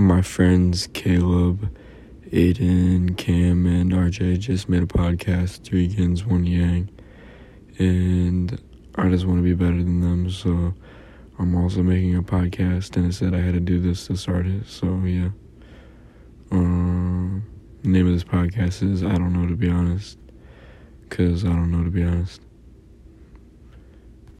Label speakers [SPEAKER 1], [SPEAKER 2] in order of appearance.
[SPEAKER 1] my friends Caleb, Aiden, Cam, and RJ just made a podcast, Three Gins One Yang, and I just want to be better than them, so I'm also making a podcast, and I said I had to do this to start it, so yeah. Um, name of this podcast is I Don't Know to Be Honest, because I don't know to be honest.